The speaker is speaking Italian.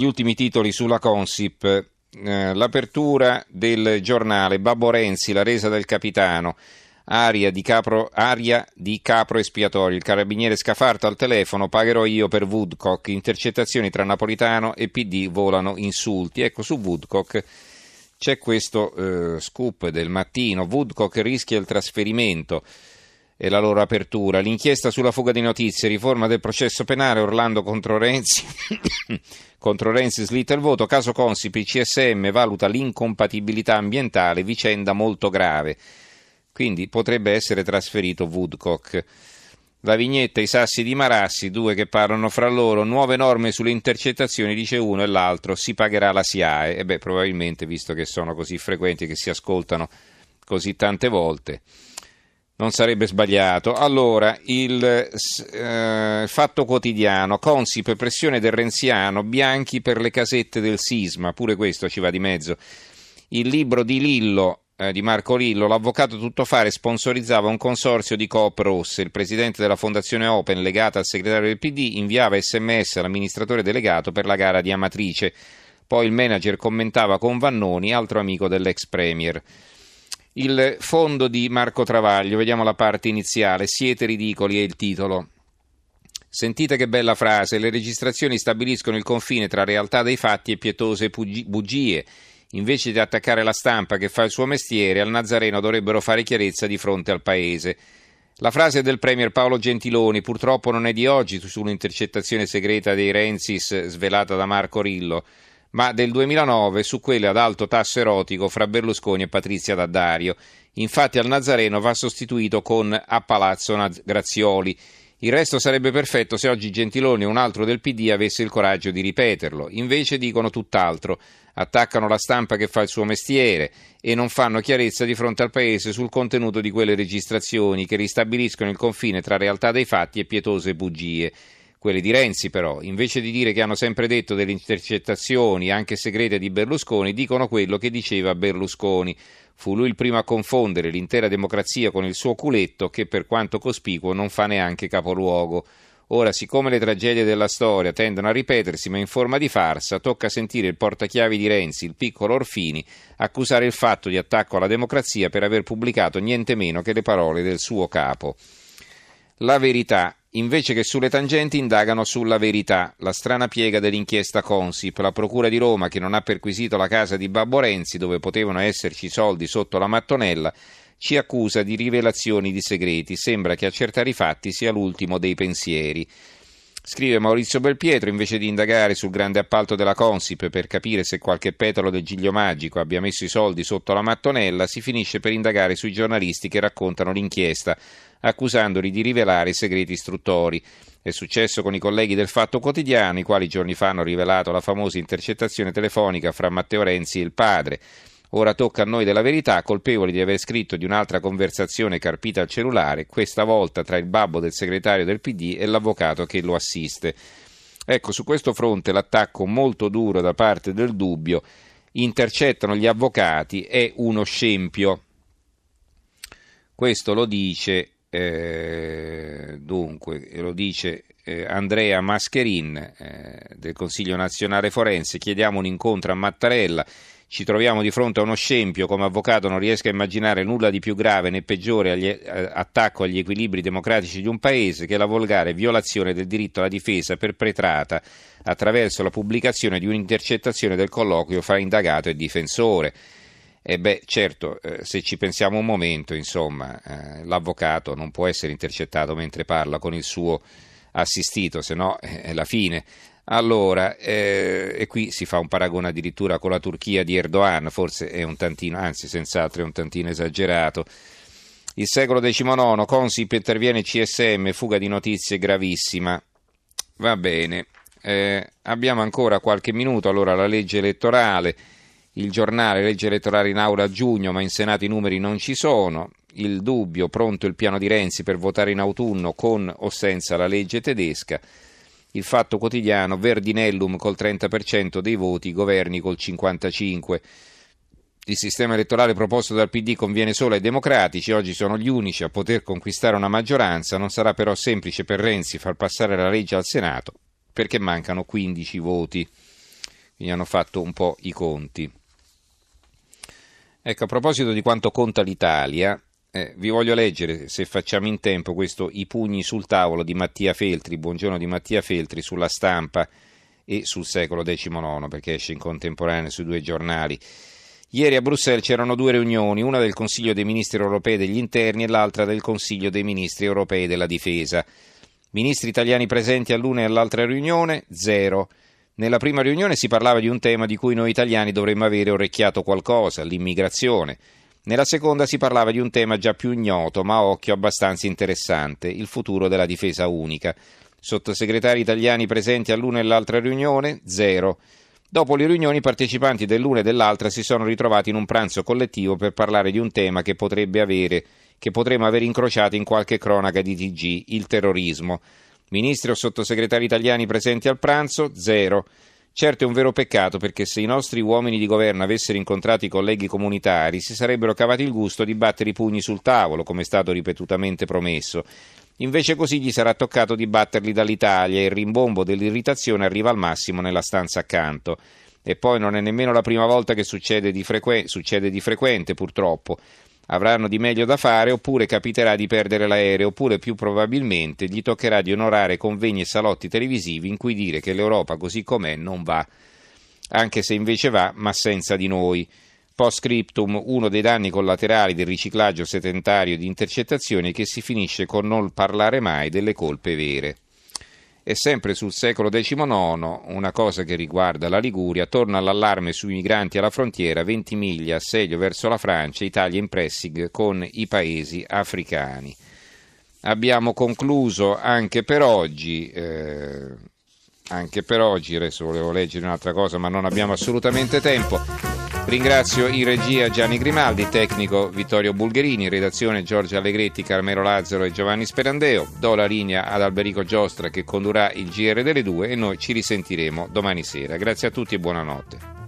Gli ultimi titoli sulla Consip, eh, l'apertura del giornale, Babbo Renzi, la resa del capitano, aria di, capro, aria di capro espiatorio, il carabiniere scafarto al telefono, pagherò io per Woodcock, intercettazioni tra Napolitano e PD volano insulti. Ecco, su Woodcock c'è questo eh, scoop del mattino, Woodcock rischia il trasferimento e la loro apertura. L'inchiesta sulla fuga di notizie, riforma del processo penale, Orlando contro Renzi, contro Renzi slitta il voto, caso Consip, il CSM valuta l'incompatibilità ambientale, vicenda molto grave. Quindi potrebbe essere trasferito Woodcock. La vignetta I sassi di Marassi, due che parlano fra loro, nuove norme sulle intercettazioni, dice uno e l'altro, si pagherà la SIAE. E beh, probabilmente, visto che sono così frequenti che si ascoltano così tante volte non sarebbe sbagliato. Allora, il eh, fatto quotidiano, Consip, pressione del Renziano, bianchi per le casette del sisma, pure questo ci va di mezzo. Il libro di Lillo, eh, di Marco Lillo, l'avvocato tuttofare sponsorizzava un consorzio di coop rosse. Il presidente della fondazione Open, legata al segretario del PD, inviava sms all'amministratore delegato per la gara di Amatrice. Poi il manager commentava con Vannoni, altro amico dell'ex premier. Il fondo di Marco Travaglio, vediamo la parte iniziale, siete ridicoli è il titolo. Sentite che bella frase, le registrazioni stabiliscono il confine tra realtà dei fatti e pietose bugie. Invece di attaccare la stampa che fa il suo mestiere, al Nazareno dovrebbero fare chiarezza di fronte al Paese. La frase del Premier Paolo Gentiloni purtroppo non è di oggi sull'intercettazione segreta dei Renzis svelata da Marco Rillo ma del 2009 su quelle ad alto tasso erotico fra Berlusconi e Patrizia D'Addario. Infatti al Nazareno va sostituito con a Palazzo Grazioli. Il resto sarebbe perfetto se oggi Gentiloni o un altro del PD avesse il coraggio di ripeterlo. Invece dicono tutt'altro. Attaccano la stampa che fa il suo mestiere e non fanno chiarezza di fronte al Paese sul contenuto di quelle registrazioni che ristabiliscono il confine tra realtà dei fatti e pietose bugie. Quelle di Renzi però, invece di dire che hanno sempre detto delle intercettazioni anche segrete di Berlusconi, dicono quello che diceva Berlusconi. Fu lui il primo a confondere l'intera democrazia con il suo culetto che per quanto cospicuo non fa neanche capoluogo. Ora, siccome le tragedie della storia tendono a ripetersi ma in forma di farsa, tocca sentire il portachiavi di Renzi, il piccolo Orfini, accusare il fatto di attacco alla democrazia per aver pubblicato niente meno che le parole del suo capo. La verità Invece che sulle tangenti indagano sulla verità, la strana piega dell'inchiesta Consip, la Procura di Roma che non ha perquisito la casa di Babbo Renzi dove potevano esserci soldi sotto la mattonella, ci accusa di rivelazioni di segreti, sembra che accertare i fatti sia l'ultimo dei pensieri. Scrive Maurizio Belpietro, invece di indagare sul grande appalto della Consip per capire se qualche petalo del giglio magico abbia messo i soldi sotto la mattonella, si finisce per indagare sui giornalisti che raccontano l'inchiesta, accusandoli di rivelare segreti istruttori. È successo con i colleghi del Fatto Quotidiano, i quali giorni fa hanno rivelato la famosa intercettazione telefonica fra Matteo Renzi e il padre. Ora tocca a noi della verità, colpevoli di aver scritto di un'altra conversazione carpita al cellulare, questa volta tra il babbo del segretario del PD e l'avvocato che lo assiste. Ecco, su questo fronte l'attacco molto duro da parte del dubbio intercettano gli avvocati è uno scempio. Questo lo dice eh, dunque, lo dice eh, Andrea Mascherin eh, del Consiglio nazionale forense, chiediamo un incontro a Mattarella, ci troviamo di fronte a uno scempio, come avvocato non riesco a immaginare nulla di più grave né peggiore agli, eh, attacco agli equilibri democratici di un paese che la volgare violazione del diritto alla difesa perpetrata attraverso la pubblicazione di un'intercettazione del colloquio fra indagato e difensore. E beh, certo, eh, se ci pensiamo un momento, insomma, eh, l'avvocato non può essere intercettato mentre parla con il suo assistito, se no eh, è la fine. Allora, eh, e qui si fa un paragone addirittura con la Turchia di Erdogan, forse è un tantino, anzi senz'altro è un tantino esagerato. Il secolo XIX, Consip interviene CSM, fuga di notizie gravissima. Va bene, eh, abbiamo ancora qualche minuto, allora la legge elettorale il giornale legge elettorale in aula a giugno, ma in Senato i numeri non ci sono. Il dubbio, pronto il piano di Renzi per votare in autunno con o senza la legge tedesca. Il fatto quotidiano, Verdinellum col 30% dei voti, governi col 55%. Il sistema elettorale proposto dal PD conviene solo ai democratici, oggi sono gli unici a poter conquistare una maggioranza, non sarà però semplice per Renzi far passare la legge al Senato perché mancano 15 voti. quindi hanno fatto un po' i conti. Ecco, a proposito di quanto conta l'Italia, eh, vi voglio leggere, se facciamo in tempo, questo I pugni sul tavolo di Mattia Feltri, buongiorno di Mattia Feltri, sulla stampa e sul secolo XIX, perché esce in contemporanea sui due giornali. Ieri a Bruxelles c'erano due riunioni, una del Consiglio dei Ministri europei degli interni e l'altra del Consiglio dei Ministri europei della difesa. Ministri italiani presenti all'una e all'altra riunione? Zero. Nella prima riunione si parlava di un tema di cui noi italiani dovremmo avere orecchiato qualcosa, l'immigrazione. Nella seconda si parlava di un tema già più ignoto, ma a occhio abbastanza interessante, il futuro della difesa unica. Sottosegretari italiani presenti all'una e all'altra riunione? Zero. Dopo le riunioni i partecipanti dell'una e dell'altra si sono ritrovati in un pranzo collettivo per parlare di un tema che potrebbe avere, che potremmo aver incrociato in qualche cronaca di TG, il terrorismo. Ministri o sottosegretari italiani presenti al pranzo? Zero. Certo è un vero peccato perché se i nostri uomini di governo avessero incontrato i colleghi comunitari si sarebbero cavati il gusto di battere i pugni sul tavolo, come è stato ripetutamente promesso. Invece così gli sarà toccato di batterli dall'Italia e il rimbombo dell'irritazione arriva al massimo nella stanza accanto. E poi non è nemmeno la prima volta che succede di, frequ- succede di frequente, purtroppo avranno di meglio da fare oppure capiterà di perdere l'aereo oppure più probabilmente gli toccherà di onorare convegni e salotti televisivi in cui dire che l'Europa così com'è non va, anche se invece va ma senza di noi. Post scriptum, uno dei danni collaterali del riciclaggio sedentario di intercettazioni è che si finisce con non parlare mai delle colpe vere. E sempre sul secolo XIX, una cosa che riguarda la Liguria, torna l'allarme sui migranti alla frontiera, 20 miglia assedio verso la Francia, Italia in pressing con i paesi africani. Abbiamo concluso anche per oggi. Eh, anche per oggi, adesso volevo leggere un'altra cosa, ma non abbiamo assolutamente tempo. Ringrazio in regia Gianni Grimaldi, tecnico Vittorio Bulgherini, redazione Giorgio Allegretti, Carmelo Lazzaro e Giovanni Sperandeo. Do la linea ad Alberico Giostra che condurrà il GR delle due e noi ci risentiremo domani sera. Grazie a tutti e buonanotte.